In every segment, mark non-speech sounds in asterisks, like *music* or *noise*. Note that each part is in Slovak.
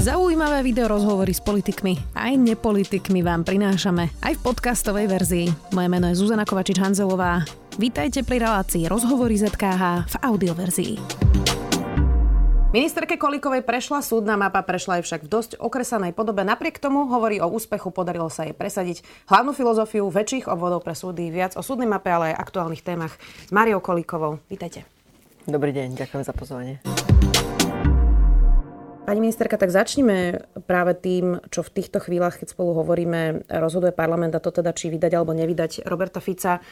Zaujímavé video rozhovory s politikmi aj nepolitikmi vám prinášame aj v podcastovej verzii. Moje meno je Zuzana Kovačič-Hanzelová. Vítajte pri relácii Rozhovory ZKH v audioverzii. Ministerke Kolíkovej prešla súdna mapa, prešla aj však v dosť okresanej podobe. Napriek tomu hovorí o úspechu, podarilo sa jej presadiť hlavnú filozofiu väčších obvodov pre súdy, viac o súdnej mape, ale aj aktuálnych témach s Mariou Kolíkovou. Vítajte. Dobrý deň, ďakujem za pozvanie. Pani ministerka, tak začneme práve tým, čo v týchto chvíľach, keď spolu hovoríme, rozhoduje parlament a to teda, či vydať alebo nevydať Roberta Fica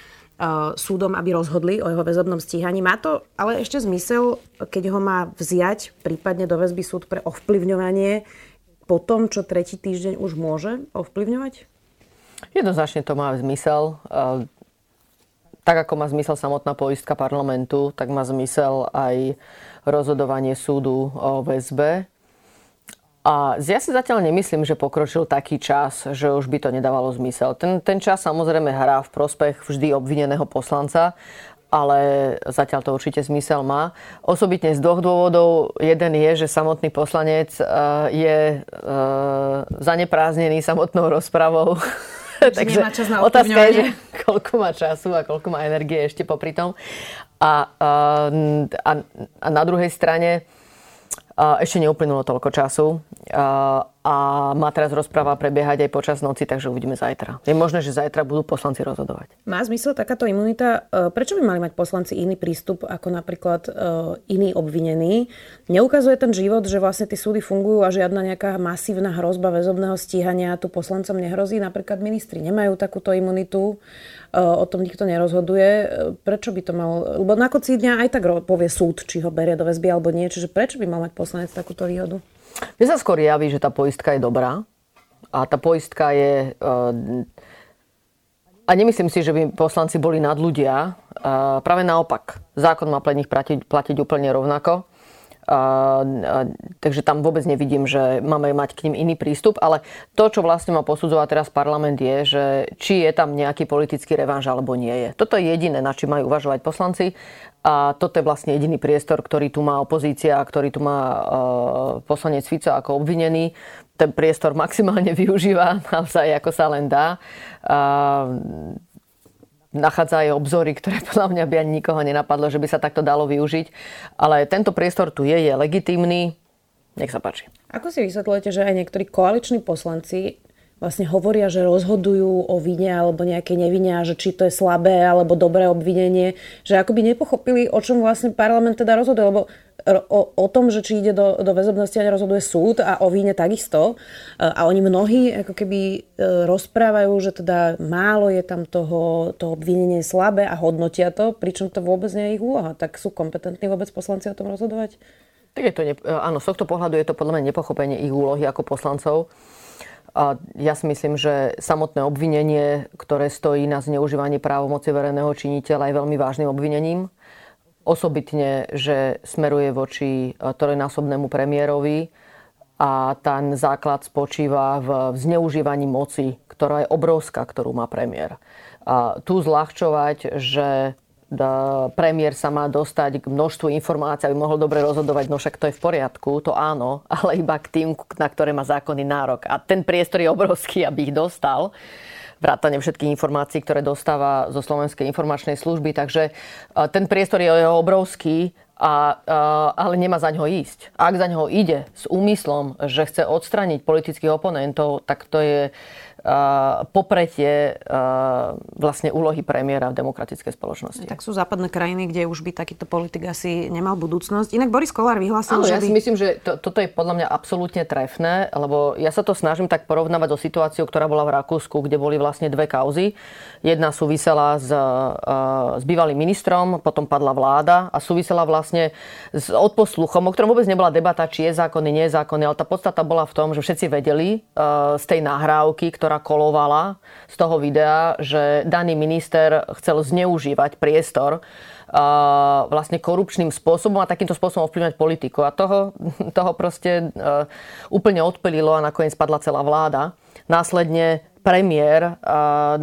súdom, aby rozhodli o jeho väzobnom stíhaní. Má to ale ešte zmysel, keď ho má vziať prípadne do väzby súd pre ovplyvňovanie po tom, čo tretí týždeň už môže ovplyvňovať? Jednoznačne to má zmysel. Tak ako má zmysel samotná poistka parlamentu, tak má zmysel aj rozhodovanie súdu o väzbe. A ja si zatiaľ nemyslím, že pokročil taký čas, že už by to nedávalo zmysel. Ten, ten čas samozrejme hrá v prospech vždy obvineného poslanca, ale zatiaľ to určite zmysel má. Osobitne z dvoch dôvodov. Jeden je, že samotný poslanec e, je e, zanepráznený samotnou rozpravou. Takže čas na otázka je, že *laughs* koľko má času a koľko má energie ešte popri tom. A, a, a, a na druhej strane ešte neuplynulo toľko času a má teraz rozpráva prebiehať aj počas noci, takže uvidíme zajtra. Je možné, že zajtra budú poslanci rozhodovať. Má zmysel takáto imunita? E, prečo by mali mať poslanci iný prístup ako napríklad e, iný obvinený? Neukazuje ten život, že vlastne tie súdy fungujú a žiadna nejaká masívna hrozba väzobného stíhania tu poslancom nehrozí? Napríklad ministri nemajú takúto imunitu o tom nikto nerozhoduje. Prečo by to mal... Lebo na konci dňa aj tak povie súd, či ho berie do väzby alebo nie. Čiže prečo by mal mať poslanec takúto výhodu? Mne sa skôr javí, že tá poistka je dobrá. A tá poistka je... A nemyslím si, že by poslanci boli nad ľudia. Práve naopak. Zákon má pre nich platiť, platiť úplne rovnako. Takže tam vôbec nevidím, že máme mať k ním iný prístup, ale to, čo vlastne má posudzovať teraz parlament je, že či je tam nejaký politický revanž alebo nie je. Toto je jediné, na čím majú uvažovať poslanci a toto je vlastne jediný priestor, ktorý tu má opozícia ktorý tu má uh, poslanec Fico ako obvinený. Ten priestor maximálne *laughs* využíva naozaj ako sa len dá. Nachádza aj obzory, ktoré podľa mňa by ani nikoho nenapadlo, že by sa takto dalo využiť. Ale tento priestor tu je, je legitímny. Nech sa páči. Ako si vysvetľujete, že aj niektorí koaliční poslanci vlastne hovoria, že rozhodujú o vine alebo nejaké nevine a že či to je slabé alebo dobré obvinenie, že akoby nepochopili, o čom vlastne parlament teda rozhoduje, lebo o, o tom, že či ide do, do väzobnosti a nerozhoduje súd a o víne takisto. E, a oni mnohí ako keby e, rozprávajú, že teda málo je tam toho, to obvinenie slabé a hodnotia to, pričom to vôbec nie je ich úloha. Tak sú kompetentní vôbec poslanci o tom rozhodovať? Tak je to, ne, áno, z tohto pohľadu je to podľa mňa nepochopenie ich úlohy ako poslancov. A ja si myslím, že samotné obvinenie, ktoré stojí na zneužívaní právomoci verejného činiteľa, je veľmi vážnym obvinením osobitne, že smeruje voči e, trojnásobnému premiérovi a ten základ spočíva v zneužívaní moci, ktorá je obrovská, ktorú má premiér. A tu zľahčovať, že premiér sa má dostať k množstvu informácií, aby mohol dobre rozhodovať, no však to je v poriadku, to áno, *laughs* ale iba k tým, na ktoré má zákonný nárok. A ten priestor je obrovský, aby ich dostal vrátane všetkých informácií, ktoré dostáva zo Slovenskej informačnej služby. Takže e, ten priestor je obrovský, a, a, ale nemá za ňo ísť. Ak za ňo ide s úmyslom, že chce odstraniť politických oponentov, tak to je popretie vlastne úlohy premiéra v demokratickej spoločnosti. Tak sú západné krajiny, kde už by takýto politik asi nemal budúcnosť. Inak Boris Kolár vyhlásil, že ja by... si myslím, že to, toto je podľa mňa absolútne trefné, lebo ja sa to snažím tak porovnávať so situáciou, ktorá bola v Rakúsku, kde boli vlastne dve kauzy. Jedna súvisela s, s bývalým ministrom, potom padla vláda a súvisela vlastne s odposluchom, o ktorom vôbec nebola debata, či je zákonný, nie je zákonný, ale tá podstata bola v tom, že všetci vedeli z tej nahrávky, ktorá kolovala z toho videa, že daný minister chcel zneužívať priestor vlastne korupčným spôsobom a takýmto spôsobom ovplyvňovať politiku. A toho, *laughs* toho proste úplne odpelilo a nakoniec padla celá vláda. Následne premiér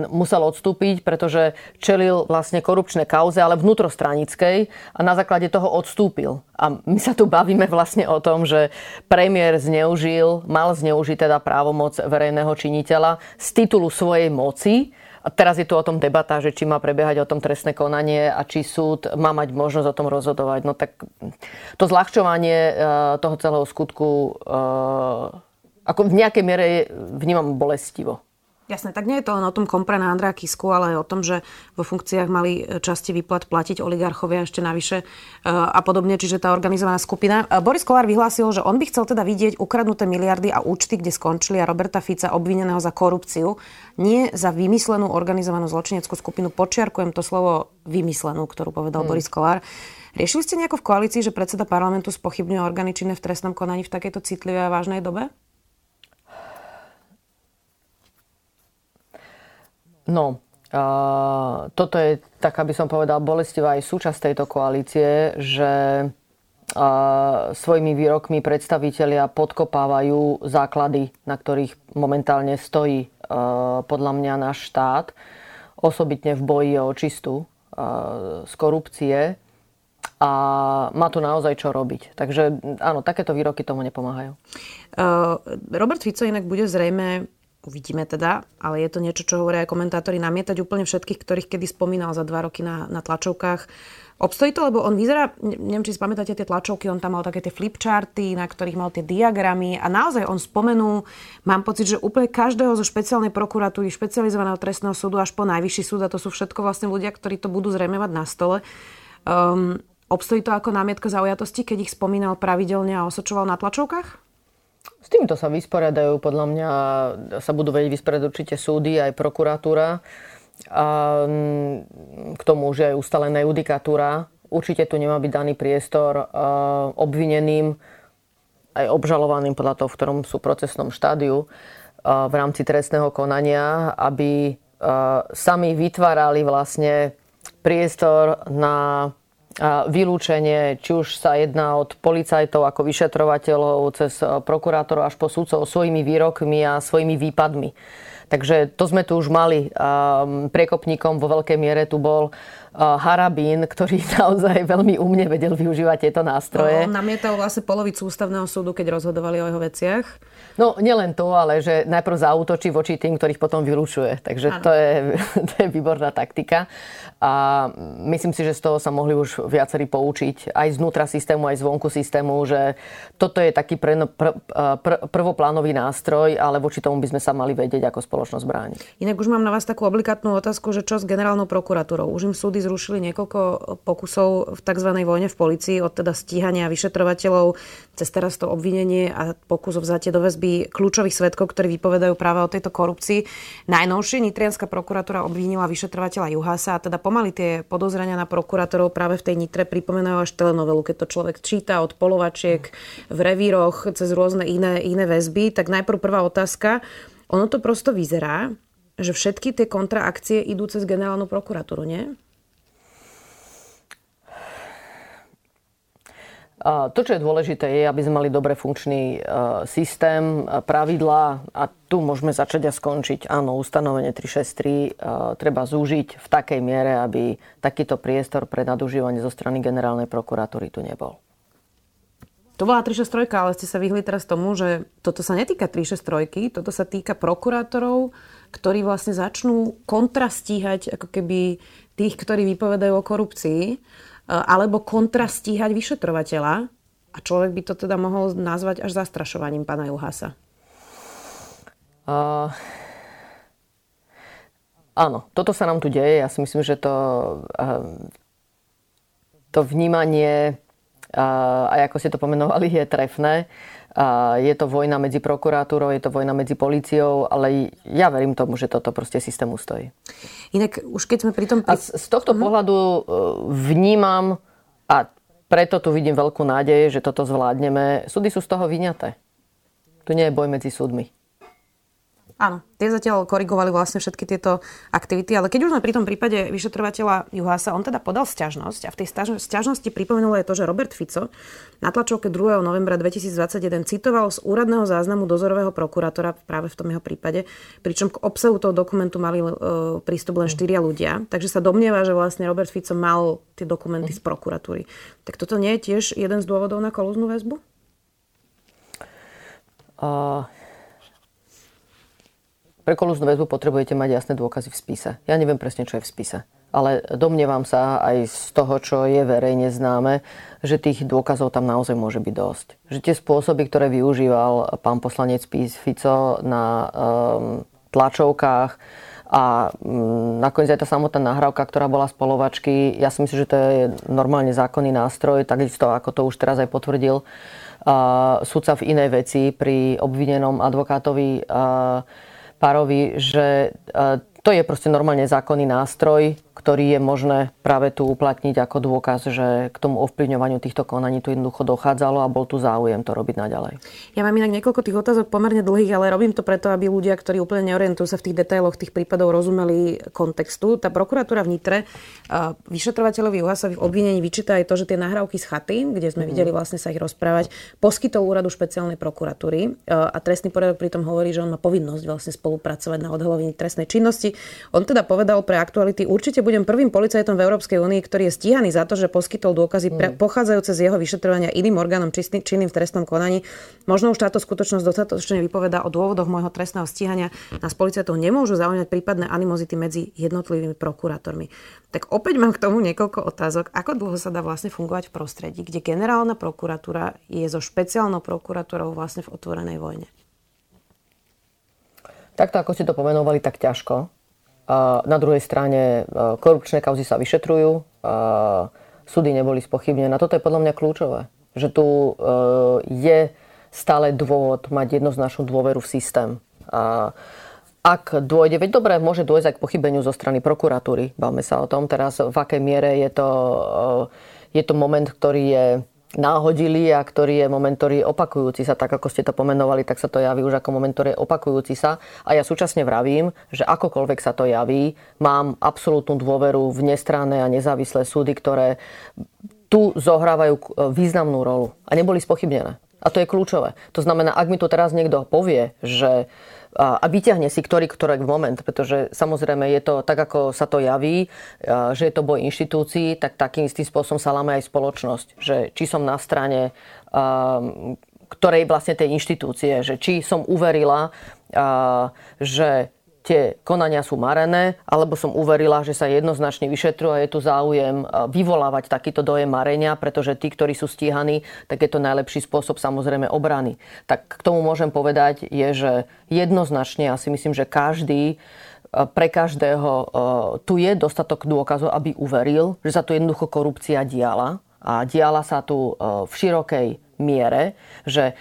musel odstúpiť, pretože čelil vlastne korupčné kauze, ale vnútrostranickej a na základe toho odstúpil. A my sa tu bavíme vlastne o tom, že premiér zneužil, mal zneužiť teda právomoc verejného činiteľa z titulu svojej moci, a teraz je tu o tom debata, že či má prebiehať o tom trestné konanie a či súd má mať možnosť o tom rozhodovať. No tak to zľahčovanie e, toho celého skutku e, ako v nejakej miere vnímam bolestivo. Jasné, tak nie je to len o tom kompre na Andrea Kisku, ale aj o tom, že vo funkciách mali časti výplat platiť oligarchovia ešte navyše e, a podobne, čiže tá organizovaná skupina. E, Boris Kolár vyhlásil, že on by chcel teda vidieť ukradnuté miliardy a účty, kde skončili a Roberta Fica obvineného za korupciu, nie za vymyslenú organizovanú zločineckú skupinu. Počiarkujem to slovo vymyslenú, ktorú povedal hmm. Boris Kolár. Riešili ste nejako v koalícii, že predseda parlamentu spochybňuje orgány činné v trestnom konaní v takejto citlivej a vážnej dobe? No, uh, toto je, tak aby som povedal, bolestivá aj súčasť tejto koalície, že uh, svojimi výrokmi predstavitelia podkopávajú základy, na ktorých momentálne stojí podľa mňa náš štát, osobitne v boji o čistú z korupcie a má tu naozaj čo robiť. Takže áno, takéto výroky tomu nepomáhajú. Robert Fico inak bude zrejme Uvidíme teda, ale je to niečo, čo hovoria aj komentátori, namietať úplne všetkých, ktorých kedy spomínal za dva roky na, na tlačovkách. Obstojí to, lebo on vyzerá, neviem, či si pamätáte tie tlačovky, on tam mal také tie flipcharty, na ktorých mal tie diagramy a naozaj on spomenul, mám pocit, že úplne každého zo špeciálnej prokuratúry, špecializovaného trestného súdu až po najvyšší súd, a to sú všetko vlastne ľudia, ktorí to budú zrejme mať na stole. Um, obstojí to ako námietka zaujatosti, keď ich spomínal pravidelne a osočoval na tlačovkách? S týmto sa vysporiadajú, podľa mňa sa budú vedieť vysporiadať určite súdy, aj prokuratúra. A mm, k tomu už aj ustalená judikatúra. Určite tu nemá byť daný priestor obvineným aj obžalovaným podľa toho, v ktorom sú procesnom štádiu v rámci trestného konania, aby sami vytvárali vlastne priestor na vylúčenie, či už sa jedná od policajtov ako vyšetrovateľov cez e, prokurátorov až po súdcov svojimi výrokmi a svojimi výpadmi. Takže to sme tu už mali. Priekopníkom vo veľkej miere tu bol Harabín, ktorý *laughs* naozaj veľmi umne vedel využívať tieto nástroje. On namietal vlastne polovicu ústavného súdu, keď rozhodovali o jeho veciach. No, nielen to, ale že najprv zautočí voči tým, ktorých potom vylúčuje. Takže to je, *laughs* to je výborná taktika. A myslím si, že z toho sa mohli už viacerí poučiť aj znútra systému, aj zvonku systému, že toto je taký pr- pr- pr- prvoplánový nástroj, ale voči tomu by sme sa mali vedieť ako spoločnosť brániť. Inak už mám na vás takú obligátnu otázku, že čo s generálnou prokuratúrou? Už im súdy zrušili niekoľko pokusov v tzv. vojne v policii, od teda stíhania vyšetrovateľov cez teraz to obvinenie a pokus o vzatie do väzby kľúčových svetkov, ktorí vypovedajú práve o tejto korupcii. Najnovšie Nitrianská prokuratúra obvinila vyšetrovateľa Juhasa a teda pomaly tie podozrenia na prokurátorov práve v tej Nitre pripomenajú až telenovelu, keď to človek číta od polovačiek v revíroch cez rôzne iné, iné väzby. Tak najprv prvá otázka. Ono to prosto vyzerá, že všetky tie kontraakcie idú cez generálnu prokuratúru, nie? To, čo je dôležité, je, aby sme mali dobre funkčný e, systém, e, pravidlá a tu môžeme začať a skončiť. Áno, ustanovenie 363 e, treba zúžiť v takej miere, aby takýto priestor pre nadužívanie zo strany generálnej prokuratúry tu nebol. To bola 363, ale ste sa vyhli teraz tomu, že toto sa netýka 363, toto sa týka prokurátorov, ktorí vlastne začnú kontrastíhať ako keby tých, ktorí vypovedajú o korupcii. Eh, alebo kontrastíhať vyšetrovateľa. A človek by to teda mohol nazvať až zastrašovaním pána Juhasa. Uh, áno, toto sa nám tu deje. Ja si myslím, že to, uh, to vnímanie, uh, aj ako ste to pomenovali, je trefné. Je to vojna medzi prokuratúrou, je to vojna medzi policiou, ale ja verím tomu, že toto proste systému stojí. Inak už keď sme pri tom... A z tohto mm. pohľadu e, vnímam a preto tu vidím veľkú nádej, že toto zvládneme. Súdy sú z toho vyňaté. Tu nie je boj medzi súdmi. Áno, tie zatiaľ korigovali vlastne všetky tieto aktivity, ale keď už sme pri tom prípade vyšetrovateľa Juhasa, on teda podal sťažnosť a v tej sťažnosti pripomenulo je to, že Robert Fico na tlačovke 2. novembra 2021 citoval z úradného záznamu dozorového prokurátora práve v tom jeho prípade, pričom k obsahu toho dokumentu mali e, prístup len štyria ľudia, takže sa domnieva, že vlastne Robert Fico mal tie dokumenty z prokuratúry. Tak toto nie je tiež jeden z dôvodov na kolúznu väzbu? Uh, pre kolúznú väzbu potrebujete mať jasné dôkazy v spise. Ja neviem presne, čo je v spise. Ale domnievam sa aj z toho, čo je verejne známe, že tých dôkazov tam naozaj môže byť dosť. Že tie spôsoby, ktoré využíval pán poslanec Fico na um, tlačovkách, a um, nakoniec aj tá samotná nahrávka, ktorá bola z polovačky, ja si myslím, že to je normálne zákonný nástroj, takisto ako to už teraz aj potvrdil uh, sudca v inej veci pri obvinenom advokátovi uh, Parovi, že e, to je proste normálne zákonný nástroj, ktorý je možné práve tu uplatniť ako dôkaz, že k tomu ovplyvňovaniu týchto konaní tu jednoducho dochádzalo a bol tu záujem to robiť naďalej. Ja mám inak niekoľko tých otázok pomerne dlhých, ale robím to preto, aby ľudia, ktorí úplne neorientujú sa v tých detailoch tých prípadov, rozumeli kontextu. Tá prokuratúra v Nitre vyšetrovateľovi Uhasovi v obvinení vyčíta aj to, že tie nahrávky z chaty, kde sme mm. videli vlastne sa ich rozprávať, poskytol úradu špeciálnej prokuratúry a trestný poriadok pritom hovorí, že on má povinnosť vlastne spolupracovať na odhalení trestnej činnosti. On teda povedal pre aktuality, určite budem prvým policajtom v Európskej únii, ktorý je stíhaný za to, že poskytol dôkazy pre, mm. pochádzajúce z jeho vyšetrovania iným orgánom čistý, činným v trestnom konaní. Možno už táto skutočnosť dostatočne vypoveda o dôvodoch môjho trestného stíhania. Nás policajtov nemôžu zaujímať prípadné animozity medzi jednotlivými prokurátormi. Tak opäť mám k tomu niekoľko otázok. Ako dlho sa dá vlastne fungovať v prostredí, kde generálna prokuratúra je so špeciálnou prokuratúrou vlastne v otvorenej vojne? Takto, ako ste to pomenovali, tak ťažko. Na druhej strane e, korupčné kauzy sa vyšetrujú, súdy neboli spochybnené. Toto je podľa mňa kľúčové. Že tu je stále dôvod mať jednoznačnú dôveru v systém. Ak dôjde, veď dobre, môže dôjsť aj k pochybeniu zo strany prokuratúry. Bavme sa o tom teraz, v akej miere je to, je to moment, ktorý je náhodili a ktorý je moment, ktorý je opakujúci sa, tak ako ste to pomenovali, tak sa to javí už ako moment, ktorý je opakujúci sa. A ja súčasne vravím, že akokoľvek sa to javí, mám absolútnu dôveru v nestranné a nezávislé súdy, ktoré tu zohrávajú významnú rolu a neboli spochybnené. A to je kľúčové. To znamená, ak mi tu teraz niekto povie, že a vyťahne si ktorý, ktorý moment, pretože samozrejme je to tak, ako sa to javí, že je to boj inštitúcií, tak takým istým spôsobom sa láme aj spoločnosť. Že či som na strane ktorej vlastne tej inštitúcie, že či som uverila, že tie konania sú marené, alebo som uverila, že sa jednoznačne vyšetrujú a je tu záujem vyvolávať takýto dojem marenia, pretože tí, ktorí sú stíhaní, tak je to najlepší spôsob samozrejme obrany. Tak k tomu môžem povedať, je, že jednoznačne, ja si myslím, že každý pre každého tu je dostatok dôkazov, aby uveril, že sa tu jednoducho korupcia diala a diala sa tu v širokej miere, že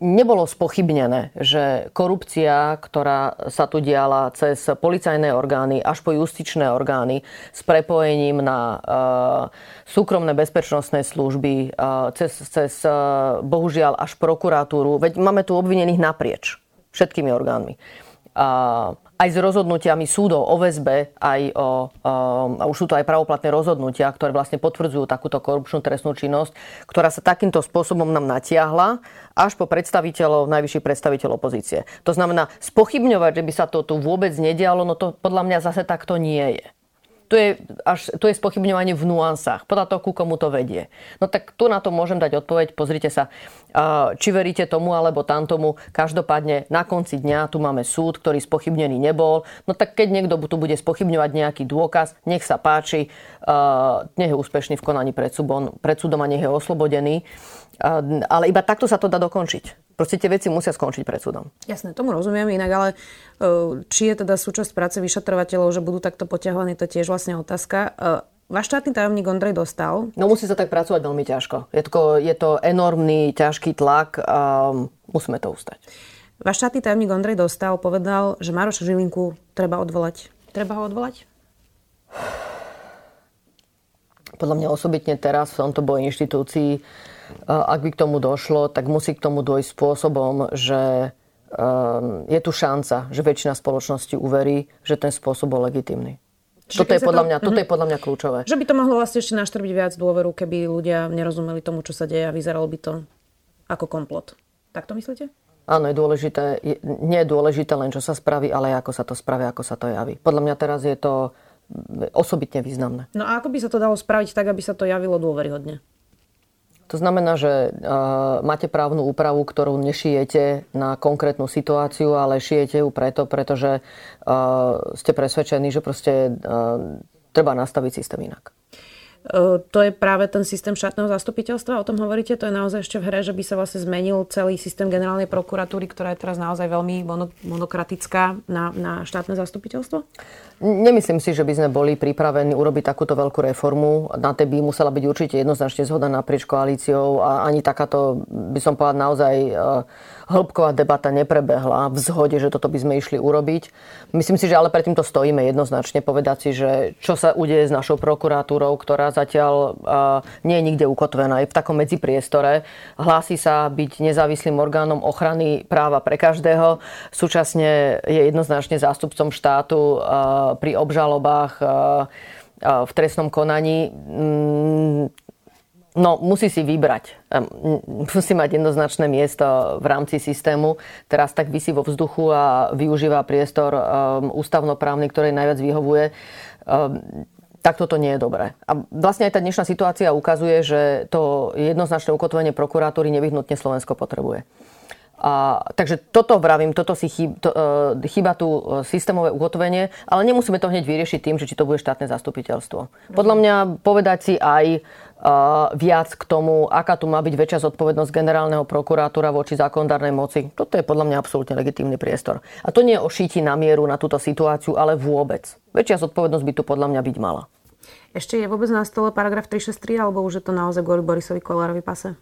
nebolo spochybnené, že korupcia, ktorá sa tu diala cez policajné orgány až po justičné orgány s prepojením na uh, súkromné bezpečnostné služby, uh, cez, cez uh, bohužiaľ až prokuratúru, veď máme tu obvinených naprieč všetkými orgánmi. Aj s rozhodnutiami súdov o väzbe, aj o, a už sú to aj pravoplatné rozhodnutia, ktoré vlastne potvrdzujú takúto korupčnú trestnú činnosť, ktorá sa takýmto spôsobom nám natiahla až po predstaviteľov, najvyšších predstaviteľov opozície. To znamená, spochybňovať, že by sa to tu vôbec nedialo, no to podľa mňa zase takto nie je to je, až, to je spochybňovanie v nuansách, podľa toho, ku komu to vedie. No tak tu na to môžem dať odpoveď, pozrite sa, či veríte tomu alebo tamtomu, každopádne na konci dňa tu máme súd, ktorý spochybnený nebol, no tak keď niekto tu bude spochybňovať nejaký dôkaz, nech sa páči, nech je úspešný v konaní pred súdom, pred súdom a nech je oslobodený, ale iba takto sa to dá dokončiť. Proste tie veci musia skončiť pred súdom. Jasné, tomu rozumiem inak, ale e, či je teda súčasť práce vyšetrovateľov, že budú takto poťahovaní, to tiež vlastne otázka. E, váš štátny tajomník Ondrej dostal? No musí sa tak pracovať veľmi ťažko. Je to, je to enormný, ťažký tlak a musíme to ustať. Váš štátny tajomník Ondrej dostal, povedal, že Maroša Žilinku treba odvolať. Treba ho odvolať? Podľa mňa osobitne teraz v tomto boji inštitúcií ak by k tomu došlo, tak musí k tomu dojsť spôsobom, že je tu šanca, že väčšina spoločnosti uverí, že ten spôsob bol legitimný. toto je, podľa to... mňa, toto je mhm. podľa mňa kľúčové. Že by to mohlo vlastne ešte naštrbiť viac dôveru, keby ľudia nerozumeli tomu, čo sa deje a vyzeralo by to ako komplot. Tak to myslíte? Áno, je dôležité, je, nie je dôležité len, čo sa spraví, ale ako sa to spraví, ako sa to javí. Podľa mňa teraz je to osobitne významné. No a ako by sa to dalo spraviť tak, aby sa to javilo dôveryhodne? To znamená, že máte právnu úpravu, ktorú nešijete na konkrétnu situáciu, ale šijete ju preto, pretože ste presvedčení, že proste treba nastaviť systém inak. To je práve ten systém štátneho zastupiteľstva, o tom hovoríte, to je naozaj ešte v hre, že by sa vlastne zmenil celý systém generálnej prokuratúry, ktorá je teraz naozaj veľmi monokratická na, na štátne zastupiteľstvo? Nemyslím si, že by sme boli pripravení urobiť takúto veľkú reformu. Na tej by musela byť určite jednoznačne zhoda naprieč koalíciou a ani takáto, by som povedal, naozaj e, hĺbková debata neprebehla v zhode, že toto by sme išli urobiť. Myslím si, že ale predtým to stojíme jednoznačne povedať si, že čo sa udeje s našou prokuratúrou, ktorá zatiaľ nie je nikde ukotvená, je v takom medzipriestore. Hlási sa byť nezávislým orgánom ochrany práva pre každého. Súčasne je jednoznačne zástupcom štátu pri obžalobách v trestnom konaní, mm, no musí si vybrať. Musí mať jednoznačné miesto v rámci systému. Teraz tak vysí vo vzduchu a využíva priestor ústavnoprávny, ktorý najviac vyhovuje tak toto nie je dobré. A vlastne aj tá dnešná situácia ukazuje, že to jednoznačné ukotvenie prokuratúry nevyhnutne Slovensko potrebuje. A, takže toto vravím, toto si chýba, to, uh, chýba tu e, systémové ugotovenie, ale nemusíme to hneď vyriešiť tým, že či to bude štátne zastupiteľstvo. Podľa mňa povedať si aj uh, viac k tomu, aká tu má byť väčšia zodpovednosť generálneho prokurátora voči zákonodárnej moci. Toto je podľa mňa absolútne legitímny priestor. A to nie je o šíti na mieru na túto situáciu, ale vôbec. Väčšia zodpovednosť by tu podľa mňa byť mala. Ešte je vôbec na stole paragraf 363, alebo už je to naozaj kvôli Borisovi Kolárovi pase?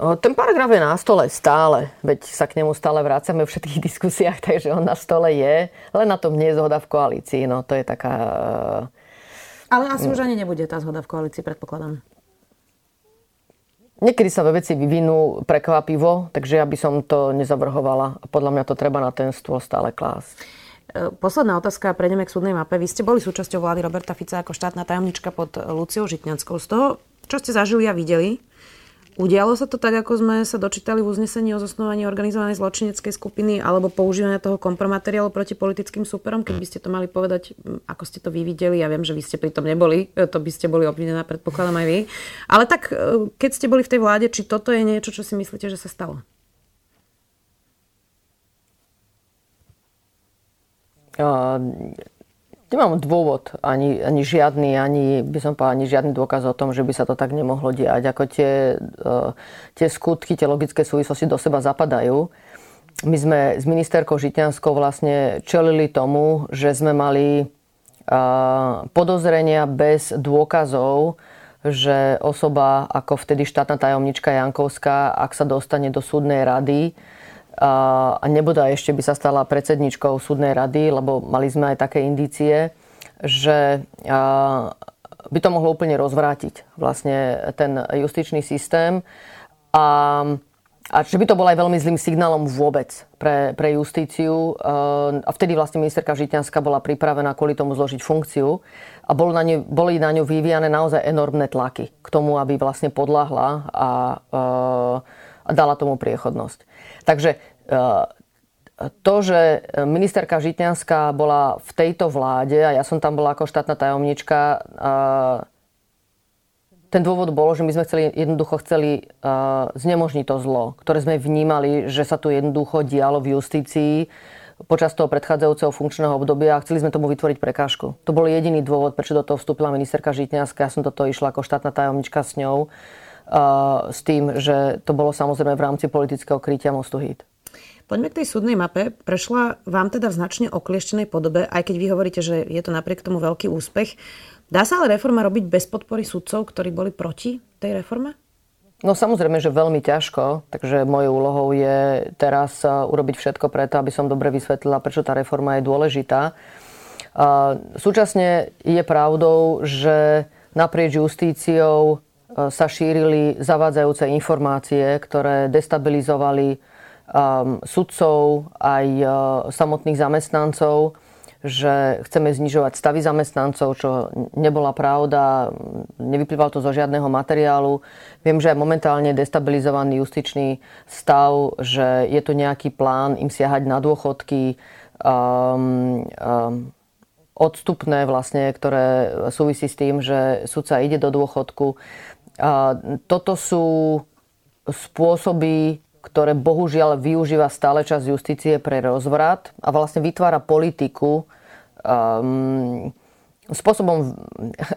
Ten paragraf je na stole stále, veď sa k nemu stále vrácame v všetkých *laughs* diskusiách, takže on na stole je, len na tom nie je zhoda v koalícii. No to je taká... Eh, Ale asi už ani nebude tá zhoda v koalícii, predpokladám. Niekedy sa veci vyvinú prekvapivo, takže ja by som to nezavrhovala. Podľa mňa to treba na ten stôl stále klásť. Eh, posledná otázka, prejdeme k súdnej mape. Vy ste boli súčasťou vlády Roberta Fica ako štátna tajomnička pod Luciou Žitňanskou. Z toho, čo ste zažili a videli, Udialo sa to tak, ako sme sa dočítali v uznesení o zosnovaní organizovanej zločineckej skupiny alebo používania toho kompromateriálu proti politickým superom, keď by ste to mali povedať, ako ste to vy videli. Ja viem, že vy ste pri tom neboli, e, to by ste boli obvinená, predpokladám aj vy. Ale tak, e, keď ste boli v tej vláde, či toto je niečo, čo si myslíte, že sa stalo? Uh, Nemám dôvod, ani, ani žiadny, ani by som povedal, ani žiadny dôkaz o tom, že by sa to tak nemohlo diať. Ako tie, uh, tie skutky, tie logické súvislosti do seba zapadajú. My sme s ministerkou Žitňanskou vlastne čelili tomu, že sme mali uh, podozrenia bez dôkazov, že osoba ako vtedy štátna tajomnička Jankovská, ak sa dostane do súdnej rady, a nebude ešte by sa stala predsedničkou súdnej rady, lebo mali sme aj také indície, že by to mohlo úplne rozvrátiť vlastne ten justičný systém a, a že by to bol aj veľmi zlým signálom vôbec pre, pre justíciu. A vtedy vlastne ministerka Žitňanská bola pripravená kvôli tomu zložiť funkciu a boli na ňu, boli na ňu vyvíjane naozaj enormné tlaky k tomu, aby vlastne podľahla a, a dala tomu priechodnosť. Takže to, že ministerka Žitňanská bola v tejto vláde a ja som tam bola ako štátna tajomnička, eh, ten dôvod bolo, že my sme chceli, jednoducho chceli eh, znemožniť to zlo, ktoré sme vnímali, že sa tu jednoducho dialo v justícii počas toho predchádzajúceho funkčného obdobia a chceli sme tomu vytvoriť prekážku. To bol jediný dôvod, prečo do toho vstúpila ministerka Žitňanská. Ja som toto išla ako štátna tajomnička s ňou s tým, že to bolo samozrejme v rámci politického krytia Mostu Hit. Poďme k tej súdnej mape. Prešla vám teda v značne oklieštenej podobe, aj keď vy hovoríte, že je to napriek tomu veľký úspech. Dá sa ale reforma robiť bez podpory sudcov, ktorí boli proti tej reforme? No samozrejme, že veľmi ťažko, takže mojou úlohou je teraz urobiť všetko preto, aby som dobre vysvetlila, prečo tá reforma je dôležitá. Súčasne je pravdou, že naprieč justíciou sa šírili zavádzajúce informácie, ktoré destabilizovali sudcov, aj samotných zamestnancov, že chceme znižovať stavy zamestnancov, čo nebola pravda, nevyplýval to zo žiadneho materiálu. Viem, že aj momentálne destabilizovaný justičný stav, že je to nejaký plán im siahať na dôchodky, um, um, odstupné vlastne, ktoré súvisí s tým, že sudca ide do dôchodku. A toto sú spôsoby, ktoré bohužiaľ využíva stále čas justície pre rozvrat a vlastne vytvára politiku um, spôsobom,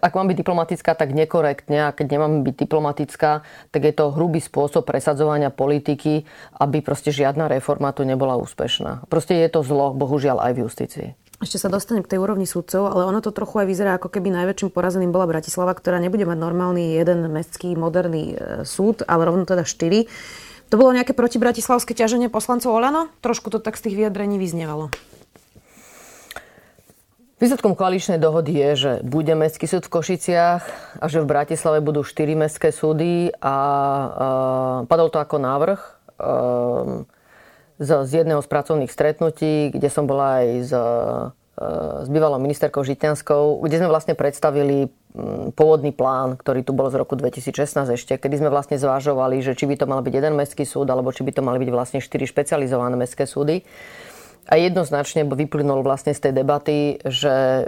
ak mám byť diplomatická, tak nekorektne a keď nemám byť diplomatická, tak je to hrubý spôsob presadzovania politiky, aby proste žiadna reforma tu nebola úspešná. Proste je to zlo, bohužiaľ, aj v justícii. Ešte sa dostane k tej úrovni súdcov, ale ono to trochu aj vyzerá, ako keby najväčším porazeným bola Bratislava, ktorá nebude mať normálny jeden mestský moderný e, súd, ale rovno teda štyri. To bolo nejaké protibratislavské ťaženie poslancov Olano? Trošku to tak z tých vyjadrení vyznievalo. Výsledkom koaličnej dohody je, že bude Mestský súd v Košiciach a že v Bratislave budú štyri mestské súdy a uh, padol to ako návrh. Uh, z, z jedného z pracovných stretnutí, kde som bola aj e, s bývalou ministerkou Žitňanskou, kde sme vlastne predstavili pôvodný plán, ktorý tu bol z roku 2016 ešte, kedy sme vlastne zvážovali, že či by to mal byť jeden mestský súd, alebo či by to mali byť vlastne štyri špecializované mestské súdy. A jednoznačne vyplynul vlastne z tej debaty, že e,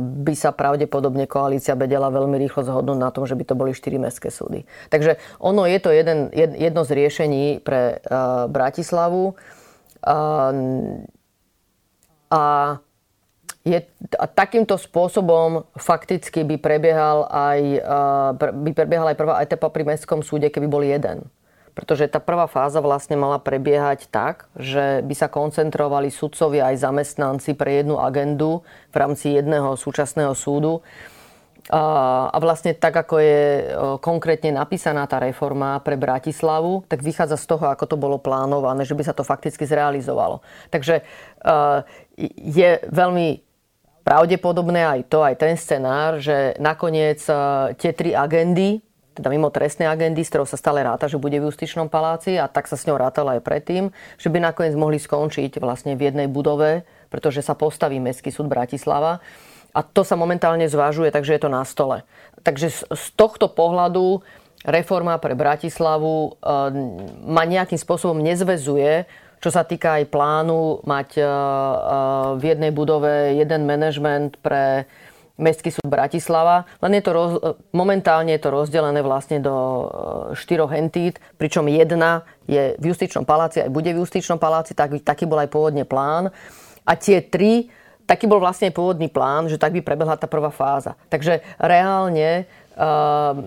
by sa pravdepodobne koalícia vedela veľmi rýchlo zhodnúť na tom, že by to boli štyri mestské súdy. Takže ono je to jeden, jedno z riešení pre uh, Bratislavu. Uh, a je, a takýmto spôsobom fakticky by prebiehal aj, by prebiehal aj prvá etapa pri mestskom súde, keby bol jeden pretože tá prvá fáza vlastne mala prebiehať tak, že by sa koncentrovali sudcovia aj zamestnanci pre jednu agendu v rámci jedného súčasného súdu. A vlastne tak, ako je konkrétne napísaná tá reforma pre Bratislavu, tak vychádza z toho, ako to bolo plánované, že by sa to fakticky zrealizovalo. Takže je veľmi pravdepodobné aj to, aj ten scenár, že nakoniec tie tri agendy, teda mimo trestnej agendy, s ktorou sa stále ráta, že bude v justičnom paláci a tak sa s ňou rátala aj predtým, že by nakoniec mohli skončiť vlastne v jednej budove, pretože sa postaví Mestský súd Bratislava. A to sa momentálne zvážuje, takže je to na stole. Takže z tohto pohľadu reforma pre Bratislavu e, ma nejakým spôsobom nezvezuje, čo sa týka aj plánu mať e, e, v jednej budove jeden manažment pre Mestský súd Bratislava, len je to roz, momentálne je to rozdelené vlastne do e, štyroch entít, pričom jedna je v justičnom paláci, aj bude v justičnom paláci, tak, taký bol aj pôvodne plán. A tie tri, taký bol vlastne pôvodný plán, že tak by prebehla tá prvá fáza. Takže reálne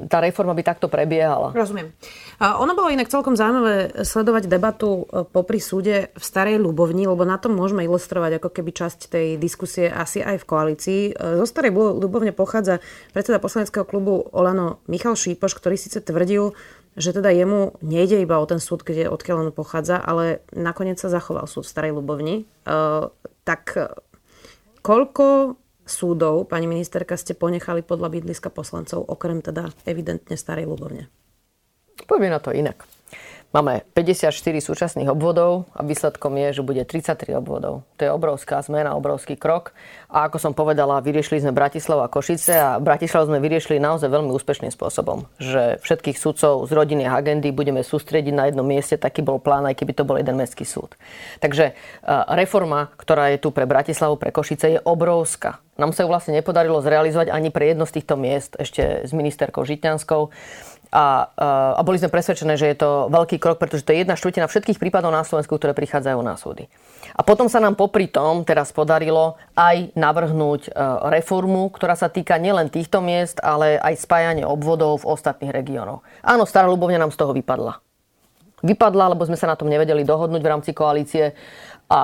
tá reforma by takto prebiehala. Rozumiem. Ono bolo inak celkom zaujímavé sledovať debatu e, popri súde v Starej Ľubovni, lebo na tom môžeme ilustrovať ako keby časť tej diskusie asi aj v koalícii. E, zo Starej Ľubovne pochádza predseda poslaneckého klubu Olano Michal Šípoš, ktorý síce tvrdil, že teda jemu nejde iba o ten súd, kde odkiaľ on pochádza, ale nakoniec sa zachoval súd v Starej Ľubovni. E, tak koľko súdov, pani ministerka, ste ponechali podľa bydliska poslancov, okrem teda evidentne Starej Ľubovne? Poďme na to inak. Máme 54 súčasných obvodov a výsledkom je, že bude 33 obvodov. To je obrovská zmena, obrovský krok. A ako som povedala, vyriešili sme Bratislavu a Košice a Bratislavu sme vyriešili naozaj veľmi úspešným spôsobom. Že všetkých sudcov z rodiny a agendy budeme sústrediť na jednom mieste, taký bol plán, aj keby to bol jeden mestský súd. Takže reforma, ktorá je tu pre Bratislavu, pre Košice, je obrovská. Nám sa ju vlastne nepodarilo zrealizovať ani pre jedno z týchto miest ešte s ministerkou Žitňanskou. A, a boli sme presvedčené, že je to veľký krok, pretože to je jedna štvrtina všetkých prípadov na Slovensku, ktoré prichádzajú na súdy. A potom sa nám popri tom teraz podarilo aj navrhnúť e, reformu, ktorá sa týka nielen týchto miest, ale aj spájanie obvodov v ostatných regiónoch. Áno, Stará Ľubovňa nám z toho vypadla. Vypadla, lebo sme sa na tom nevedeli dohodnúť v rámci koalície. A, a,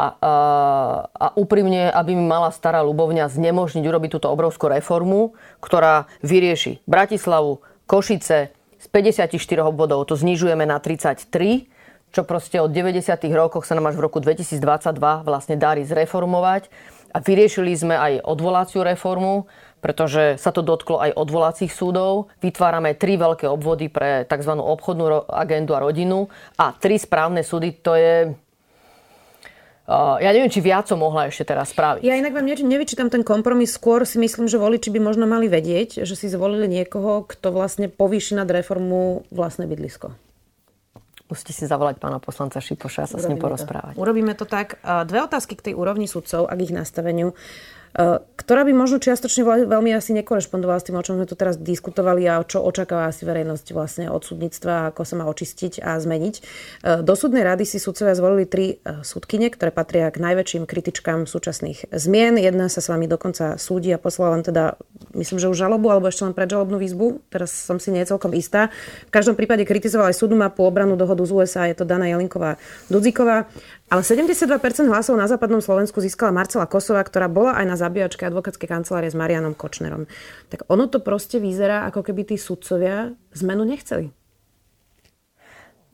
a úprimne, aby mi mala stará Ľubovňa znemožniť urobiť túto obrovskú reformu, ktorá vyrieši Bratislavu, Košice, z 54 obvodov to znižujeme na 33, čo proste od 90. rokoch sa nám až v roku 2022 vlastne darí zreformovať. A vyriešili sme aj odvolaciu reformu, pretože sa to dotklo aj odvolacích súdov. Vytvárame tri veľké obvody pre tzv. obchodnú agendu a rodinu a tri správne súdy, to je ja neviem, či viac som mohla ešte teraz spraviť. Ja inak vám nevyčítam ten kompromis. Skôr si myslím, že voliči by možno mali vedieť, že si zvolili niekoho, kto vlastne povýši nad reformu vlastné bydlisko. Musíte si zavolať pána poslanca Šipoša a sa Urobíme s ním porozprávať. To. Urobíme to tak. Dve otázky k tej úrovni sudcov a k ich nastaveniu. Eh, ktorá by možno čiastočne veľmi asi nekorešpondovala s tým, o čom sme tu teraz diskutovali a čo očakáva asi verejnosť vlastne od súdnictva, ako sa má očistiť a zmeniť. Eh, do súdnej rady si sudcovia zvolili tri eh, súdkyne, ktoré patria k najväčším kritičkám súčasných zmien. Jedna sa s vami dokonca súdi a poslala len teda, myslím, že už žalobu alebo ešte len predžalobnú výzbu. Teraz som si nie celkom istá. V každom prípade kritizovala aj súdu mapu obranu dohodu z USA, je to Dana Jelinková Dudziková. Ale 72% hlasov na západnom Slovensku získala Marcela Kosová, ktorá bola aj na zabíjačke advokátskej kancelárie s Marianom Kočnerom. Tak ono to proste vyzerá, ako keby tí sudcovia zmenu nechceli.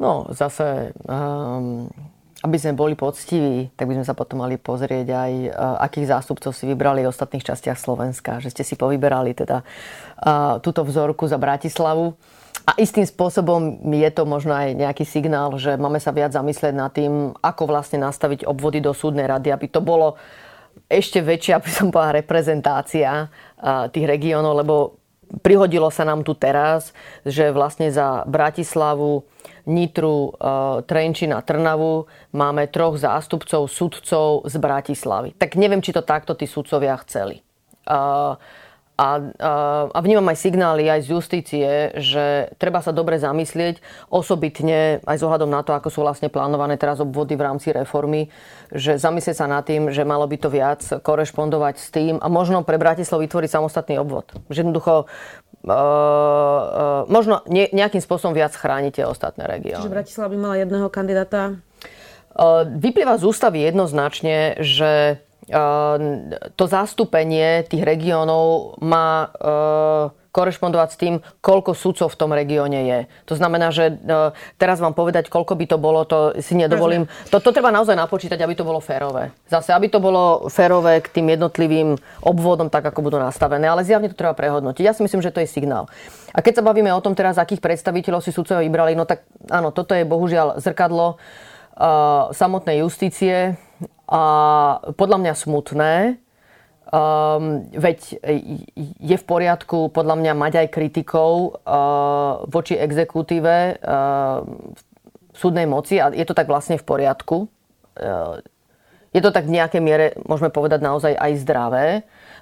No, zase, um, aby sme boli poctiví, tak by sme sa potom mali pozrieť aj, uh, akých zástupcov si vybrali v ostatných častiach Slovenska. Že ste si povyberali teda uh, túto vzorku za Bratislavu. A istým spôsobom je to možno aj nejaký signál, že máme sa viac zamyslieť nad tým, ako vlastne nastaviť obvody do súdnej rady, aby to bolo ešte väčšia, aby som povedala, reprezentácia tých regiónov, lebo prihodilo sa nám tu teraz, že vlastne za Bratislavu, Nitru, Trenčín a Trnavu máme troch zástupcov sudcov z Bratislavy. Tak neviem, či to takto tí sudcovia chceli. A, a, a vnímam aj signály aj z justície, že treba sa dobre zamyslieť, osobitne aj s ohľadom na to, ako sú vlastne plánované teraz obvody v rámci reformy, že zamyslieť sa nad tým, že malo by to viac korešpondovať s tým a možno pre Bratislav vytvoriť samostatný obvod. Že jednoducho Uh, uh, možno ne, nejakým spôsobom viac chránite ostatné regióny. Čiže Bratislava by mala jedného kandidáta? Uh, vyplýva z ústavy jednoznačne, že to zastúpenie tých regiónov má ehm, korešpondovať s tým, koľko sudcov v tom regióne je. To znamená, že ehm, teraz vám povedať, koľko by to bolo, to si nedovolím. To, to treba naozaj napočítať, aby to bolo férové. Zase, aby to bolo férové k tým jednotlivým obvodom, tak ako budú nastavené. Ale zjavne to treba prehodnotiť. Ja si myslím, že to je signál. A keď sa bavíme o tom teraz, akých predstaviteľov si sudcovia vybrali, no tak áno, toto je bohužiaľ zrkadlo uh, samotnej justície a podľa mňa smutné, Um, veď je v poriadku podľa mňa mať aj kritikov uh, voči exekutíve uh, v súdnej moci a je to tak vlastne v poriadku. Uh, je to tak v nejakej miere, môžeme povedať naozaj aj zdravé,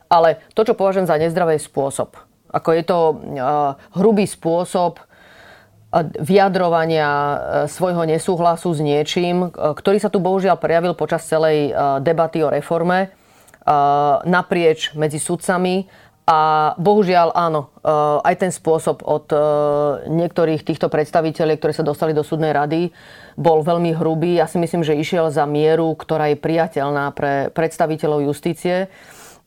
ale to, čo považujem za nezdravý spôsob. Ako je to uh, hrubý spôsob vyjadrovania e, svojho nesúhlasu s niečím, e, ktorý sa tu bohužiaľ prejavil počas celej e, debaty o reforme naprieč medzi sudcami a bohužiaľ áno, aj ten spôsob od niektorých týchto predstaviteľov, ktorí sa dostali do súdnej rady, bol veľmi hrubý. Ja si myslím, že išiel za mieru, ktorá je priateľná pre predstaviteľov justície.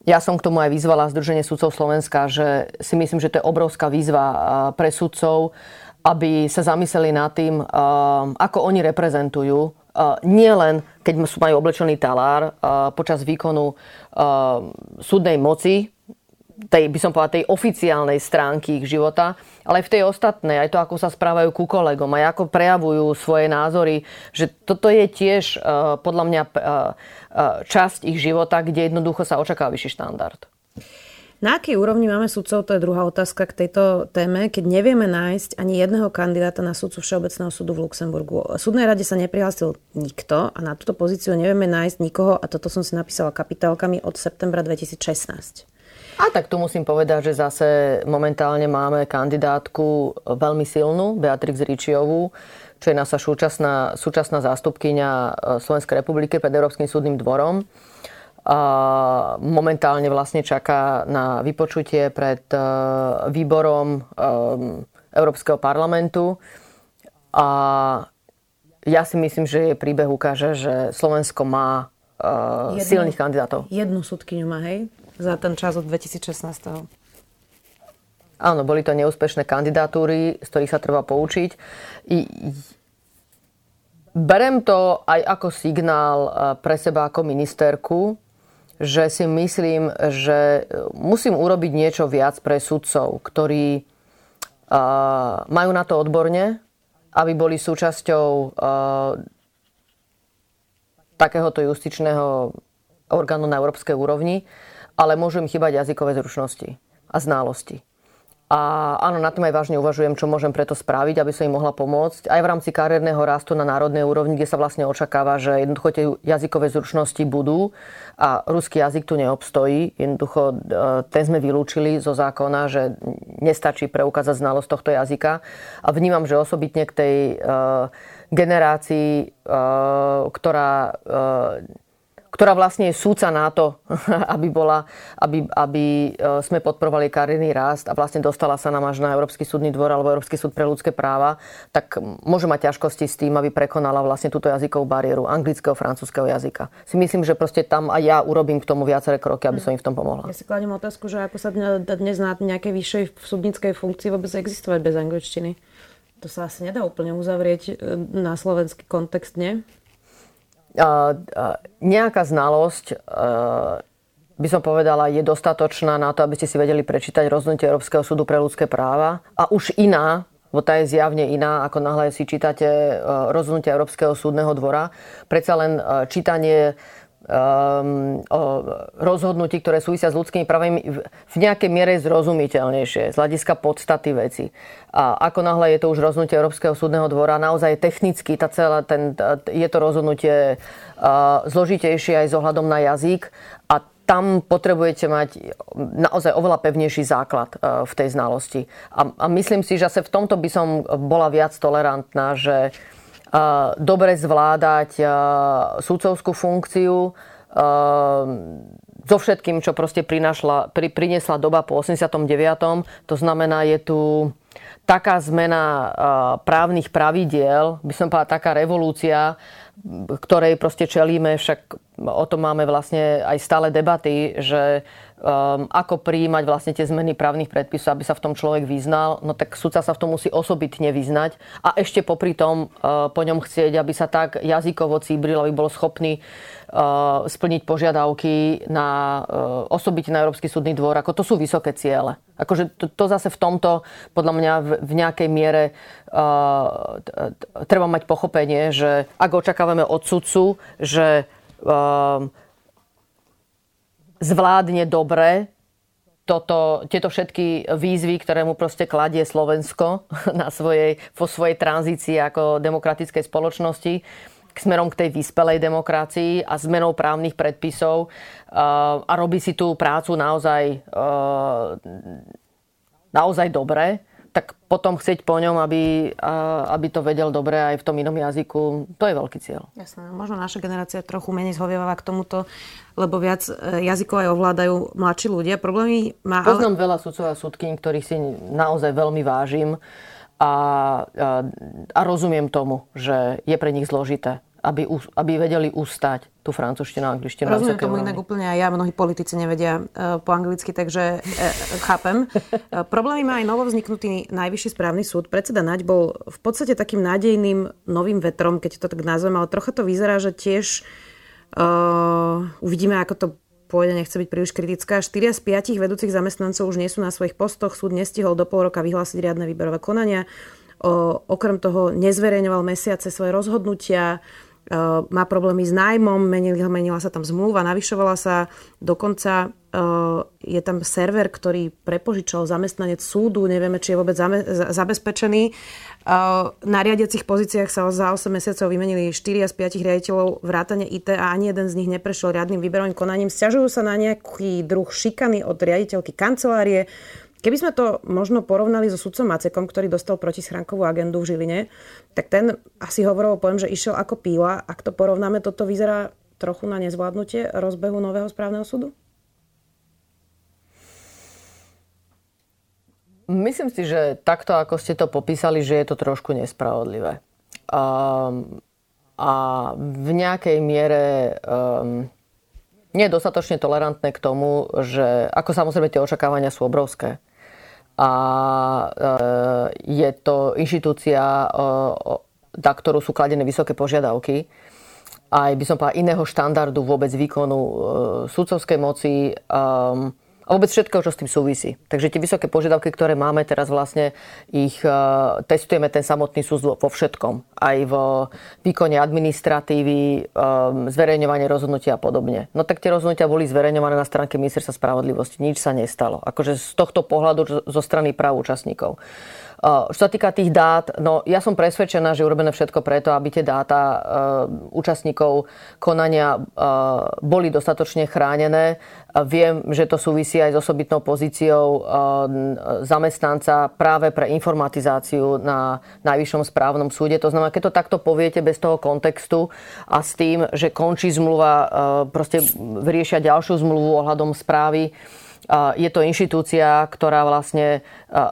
Ja som k tomu aj vyzvala Združenie sudcov Slovenska, že si myslím, že to je obrovská výzva pre sudcov, aby sa zamysleli nad tým, uh, ako oni reprezentujú uh, nie len keď majú oblečený talár uh, počas výkonu súdnej moci, tej, by som povedala, tej oficiálnej stránky ich života, ale aj v tej ostatnej, aj to, ako sa správajú ku kolegom, aj ako prejavujú svoje názory, že toto je tiež podľa mňa časť ich života, kde jednoducho sa očakáva vyšší štandard. Na akej úrovni máme sudcov, to je druhá otázka k tejto téme, keď nevieme nájsť ani jedného kandidáta na sudcu Všeobecného súdu v Luxemburgu. V súdnej rade sa neprihlásil nikto a na túto pozíciu nevieme nájsť nikoho a toto som si napísala kapitálkami od septembra 2016. A tak tu musím povedať, že zase momentálne máme kandidátku veľmi silnú, Beatrix Ričiovú, čo je naša súčasná, súčasná zástupkynia Slovenskej republiky pred Európskym súdnym dvorom momentálne vlastne čaká na vypočutie pred e, výborom e, Európskeho parlamentu. A ja si myslím, že jej príbeh ukáže, že Slovensko má e, jednu, silných kandidátov. Jednu súdkyňu má, hej? Za ten čas od 2016. Áno, boli to neúspešné kandidatúry, z ktorých sa treba poučiť. I, berem to aj ako signál pre seba ako ministerku, že si myslím, že musím urobiť niečo viac pre sudcov, ktorí uh, majú na to odborne, aby boli súčasťou uh, takéhoto justičného orgánu na európskej úrovni, ale môžu im chýbať jazykové zručnosti a znalosti. A áno, na tom aj vážne uvažujem, čo môžem preto spraviť, aby som im mohla pomôcť. Aj v rámci kariérneho rastu na národnej úrovni, kde sa vlastne očakáva, že jednoducho tie jazykové zručnosti budú a ruský jazyk tu neobstojí. Jednoducho e, ten sme vylúčili zo zákona, že nestačí preukázať znalosť tohto jazyka. A vnímam, že osobitne k tej e, generácii, e, ktorá ktorá vlastne je súca na to, *laughs* aby, bola, aby, aby e, sme podporovali kariérny rast a vlastne dostala sa nám až na Európsky súdny dvor alebo Európsky súd pre ľudské práva, tak môže mať ťažkosti s tým, aby prekonala vlastne túto jazykovú bariéru anglického, francúzského jazyka. Si myslím, že proste tam aj ja urobím k tomu viaceré kroky, aby som im v tom pomohla. Ja si kladím otázku, že ako sa dnes na nejakej vyššej súdnickej funkcii vôbec existovať bez angličtiny. To sa asi nedá úplne uzavrieť e, na slovenský kontext, nie? Nejaká znalosť by som povedala, je dostatočná na to, aby ste si vedeli prečítať rozhodnutie Európskeho súdu pre ľudské práva a už iná, bo tá je zjavne iná, ako náhle si čítate rozhodnutie Európskeho súdneho dvora. Predsa len čítanie um, rozhodnutí, ktoré súvisia s ľudskými právami v nejakej miere zrozumiteľnejšie z hľadiska podstaty veci. A ako náhle je to už rozhodnutie Európskeho súdneho dvora, naozaj technicky tá celá, ten, je to rozhodnutie uh, zložitejšie aj s ohľadom na jazyk a tam potrebujete mať naozaj oveľa pevnejší základ uh, v tej znalosti. A, a myslím si, že sa v tomto by som bola viac tolerantná, že dobre zvládať súcovskú funkciu so všetkým, čo proste prinašla, pri, priniesla doba po 89. To znamená, je tu taká zmena právnych pravidiel, by som povedala taká revolúcia, ktorej proste čelíme, však o tom máme vlastne aj stále debaty, že um, ako prijímať vlastne tie zmeny právnych predpisov, aby sa v tom človek vyznal, no tak sudca sa v tom musí osobitne vyznať a ešte popri tom uh, po ňom chcieť, aby sa tak jazykovo cíbril, aby bol schopný uh, splniť požiadavky na uh, osobitne na Európsky súdny dvor. Ako to sú vysoké ciele. Akože to, to zase v tomto, podľa mňa v, v nejakej miere uh, treba mať pochopenie, že ak očakávame od sudcu, že zvládne dobre toto, tieto všetky výzvy, ktoré mu proste kladie Slovensko *laughs* na svojej, vo svojej tranzícii ako demokratickej spoločnosti k smerom k tej vyspelej demokracii a zmenou právnych predpisov uh, a robí si tú prácu naozaj, uh, naozaj dobre, tak potom chcieť po ňom, aby, aby to vedel dobre aj v tom inom jazyku, to je veľký cieľ. Jasné, možno naša generácia trochu menej zhovievava k tomuto, lebo viac e, jazykov aj ovládajú mladší ľudia. Problémy má... Poznám ale... veľa sudcov a sudkyň, ktorých si naozaj veľmi vážim a, a, a rozumiem tomu, že je pre nich zložité aby, aby vedeli ustať tú francúzštinu a angličtinu. Rozumiem tomu inak úplne aj ja. Mnohí politici nevedia uh, po anglicky, takže uh, chápem. Uh, problémy má aj novovzniknutý najvyšší správny súd. Predseda Naď bol v podstate takým nádejným novým vetrom, keď to tak nazvem, ale trocha to vyzerá, že tiež uh, uvidíme, ako to pôjde, nechce byť príliš kritická. 4 z 5 vedúcich zamestnancov už nie sú na svojich postoch. Súd nestihol do pol roka vyhlásiť riadne výberové konania. O, okrem toho nezverejňoval mesiace svoje rozhodnutia má problémy s nájmom, menila, menila sa tam zmluva, navyšovala sa, dokonca je tam server, ktorý prepožičal zamestnanec súdu, nevieme, či je vôbec zabezpečený. Na riadiacich pozíciách sa za 8 mesiacov vymenili 4 z 5 riaditeľov vrátane IT a ani jeden z nich neprešiel riadnym výberovým konaním. Sťažujú sa na nejaký druh šikany od riaditeľky kancelárie, Keby sme to možno porovnali so sudcom Macekom, ktorý dostal protischránkovú agendu v Žiline, tak ten asi hovoril, poviem, že išiel ako píla. Ak to porovnáme, toto vyzerá trochu na nezvládnutie rozbehu nového správneho súdu? Myslím si, že takto, ako ste to popísali, že je to trošku nespravodlivé. Um, a v nejakej miere um, nie je dostatočne tolerantné k tomu, že ako samozrejme tie očakávania sú obrovské a e, je to inštitúcia, e, na ktorú sú kladené vysoké požiadavky aj by som povedala iného štandardu vôbec výkonu e, sudcovskej moci. A vôbec všetko, čo s tým súvisí. Takže tie vysoké požiadavky, ktoré máme teraz vlastne, ich uh, testujeme ten samotný súd vo všetkom. Aj v výkone administratívy, um, zverejňovanie rozhodnutia a podobne. No tak tie rozhodnutia boli zverejňované na stránke ministerstva spravodlivosti. Nič sa nestalo. Akože z tohto pohľadu zo strany práv účastníkov. Čo sa týka tých dát, no ja som presvedčená, že urobené všetko preto, aby tie dáta uh, účastníkov konania uh, boli dostatočne chránené. Viem, že to súvisí aj s osobitnou pozíciou zamestnanca práve pre informatizáciu na Najvyššom správnom súde. To znamená, keď to takto poviete bez toho kontextu a s tým, že končí zmluva, proste vyriešia ďalšiu zmluvu ohľadom správy, je to inštitúcia, ktorá vlastne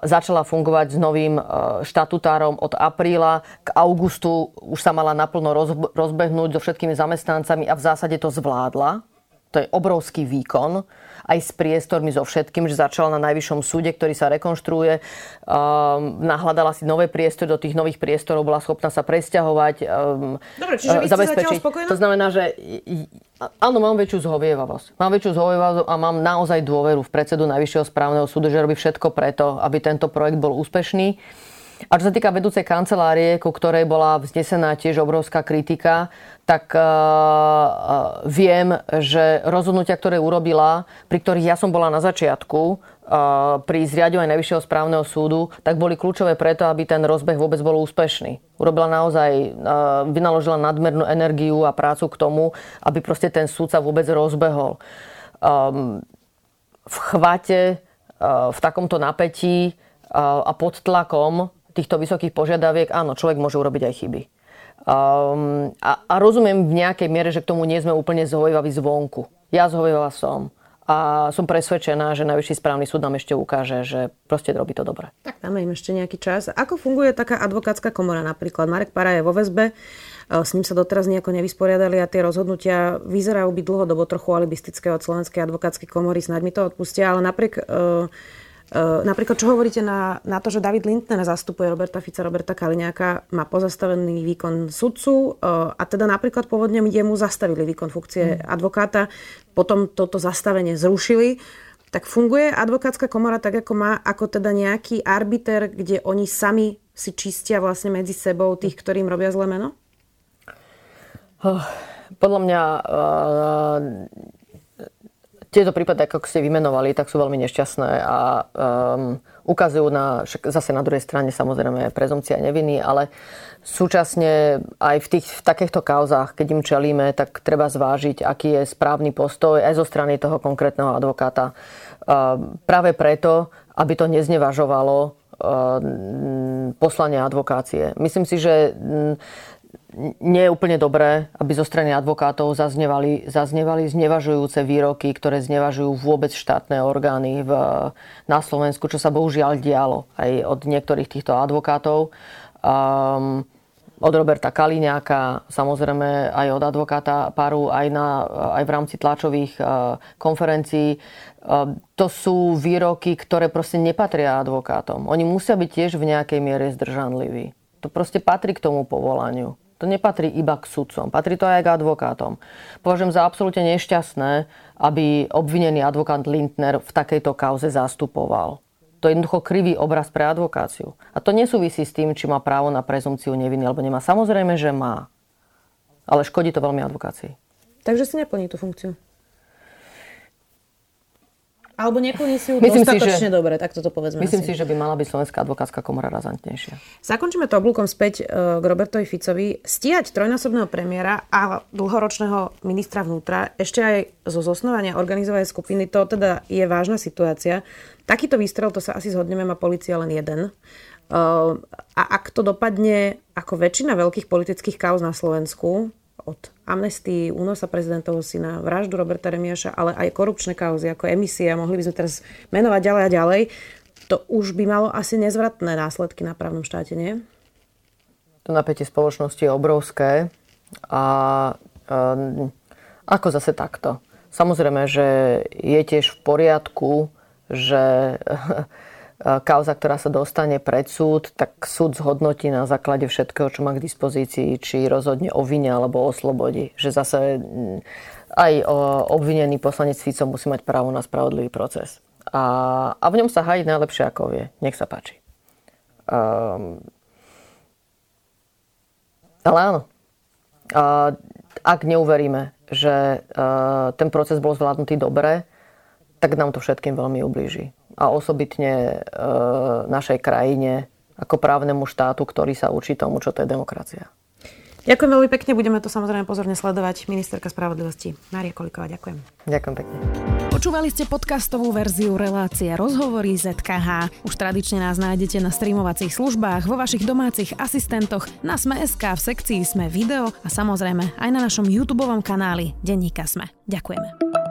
začala fungovať s novým štatutárom od apríla. K augustu už sa mala naplno rozbehnúť so všetkými zamestnancami a v zásade to zvládla. To je obrovský výkon aj s priestormi, so všetkým, že začala na Najvyššom súde, ktorý sa rekonštruuje. Um, nahľadala si nové priestory, do tých nových priestorov bola schopná sa presťahovať. Um, Dobre, čiže vy ste zabezpečiť. To znamená, že Áno, mám väčšiu zhovievavosť. Mám väčšiu zhovievavosť a mám naozaj dôveru v predsedu Najvyššieho správneho súdu, že robí všetko preto, aby tento projekt bol úspešný. A čo sa týka vedúcej kancelárie, ku ktorej bola vznesená tiež obrovská kritika, tak uh, viem, že rozhodnutia, ktoré urobila, pri ktorých ja som bola na začiatku, uh, pri zriadovaní Najvyššieho správneho súdu, tak boli kľúčové preto, aby ten rozbeh vôbec bol úspešný. Urobila naozaj, vynaložila nadmernú energiu a prácu k tomu, aby proste ten súd sa vôbec rozbehol. Um, v chvate, v takomto napätí a pod tlakom týchto vysokých požiadaviek, áno, človek môže urobiť aj chyby. Um, a, a rozumiem v nejakej miere, že k tomu nie sme úplne zhovivaví zvonku. Ja zhovivavá som. A som presvedčená, že Najvyšší správny súd nám ešte ukáže, že proste robí to dobre. Tak dáme im ešte nejaký čas. Ako funguje taká advokátska komora napríklad? Marek Para je vo väzbe, e, s ním sa doteraz nejako nevysporiadali a tie rozhodnutia vyzerajú byť dlhodobo trochu alibistické od Slovenskej advokátskej komory, snáď mi to odpustia, ale napriek Eh, napríklad, čo hovoríte na, na to, že David Lindner zastupuje Roberta Fica, Roberta Kaliňáka, má pozastavený výkon sudcu eh, a teda napríklad pôvodne jemu zastavili výkon funkcie mm. advokáta, potom toto zastavenie zrušili. Tak funguje advokátska komora tak, ako má, ako teda nejaký arbiter, kde oni sami si čistia vlastne medzi sebou tých, ktorým robia zlé meno? Oh, podľa mňa uh, tieto prípady, ako ste vymenovali, tak sú veľmi nešťastné a um, ukazujú na, zase na druhej strane samozrejme prezumcia neviny, ale súčasne aj v, tých, v takýchto kauzách, keď im čelíme, tak treba zvážiť, aký je správny postoj aj zo strany toho konkrétneho advokáta. Um, práve preto, aby to neznevažovalo um, poslanie advokácie. Myslím si, že um, nie je úplne dobré, aby zo strany advokátov zaznevali, zaznevali znevažujúce výroky, ktoré znevažujú vôbec štátne orgány v, na Slovensku, čo sa bohužiaľ dialo aj od niektorých týchto advokátov. Um, od Roberta Kaliňáka, samozrejme aj od advokáta Paru, aj, na, aj v rámci tlačových uh, konferencií. Uh, to sú výroky, ktoré proste nepatria advokátom. Oni musia byť tiež v nejakej miere zdržanliví. To proste patrí k tomu povolaniu. To nepatrí iba k sudcom, patrí to aj k advokátom. Považujem za absolútne nešťastné, aby obvinený advokát Lindner v takejto kauze zastupoval. To je jednoducho krivý obraz pre advokáciu. A to nesúvisí s tým, či má právo na prezumciu neviny alebo nemá. Samozrejme, že má. Ale škodí to veľmi advokácii. Takže si neplní tú funkciu. Alebo neplní si ju myslím dostatočne si, že, dobre, tak toto povedzme. Myslím asi. si, že by mala byť Slovenská advokátska komora razantnejšia. Zakončíme to oblúkom späť e, k Robertovi Ficovi. Stíhať trojnásobného premiéra a dlhoročného ministra vnútra ešte aj zo zosnovania organizovanej skupiny, to teda je vážna situácia. Takýto výstrel, to sa asi zhodneme, má policia len jeden. E, a ak to dopadne ako väčšina veľkých politických kauz na Slovensku, od amnestii, únosa prezidentovho syna, vraždu Roberta Remiaša, ale aj korupčné kauzy ako emisia, mohli by sme teraz menovať ďalej a ďalej, to už by malo asi nezvratné následky na právnom štáte, nie? To napätie spoločnosti je obrovské a um, ako zase takto? Samozrejme, že je tiež v poriadku, že *laughs* kauza, ktorá sa dostane pred súd, tak súd zhodnotí na základe všetkého, čo má k dispozícii, či rozhodne o vine alebo o slobode. Že zase mm, aj obvinený poslanec Fico musí mať právo na spravodlivý proces. A, a v ňom sa hají najlepšie, ako vie. Nech sa páči. Um, ale áno. Uh, ak neuveríme, že uh, ten proces bol zvládnutý dobre, tak nám to všetkým veľmi ublíži. A osobitne uh, našej krajine ako právnemu štátu, ktorý sa učí tomu, čo to je demokracia. Ďakujem veľmi pekne, budeme to samozrejme pozorne sledovať. Ministerka spravodlivosti Mária Koliková, ďakujem. Ďakujem pekne. Počúvali ste podcastovú verziu relácie Rozhovory ZKH. Už tradične nás nájdete na streamovacích službách, vo vašich domácich asistentoch, na Sme.sk, v sekcii Sme video a samozrejme aj na našom YouTube kanáli Denníka Sme. Ďakujeme.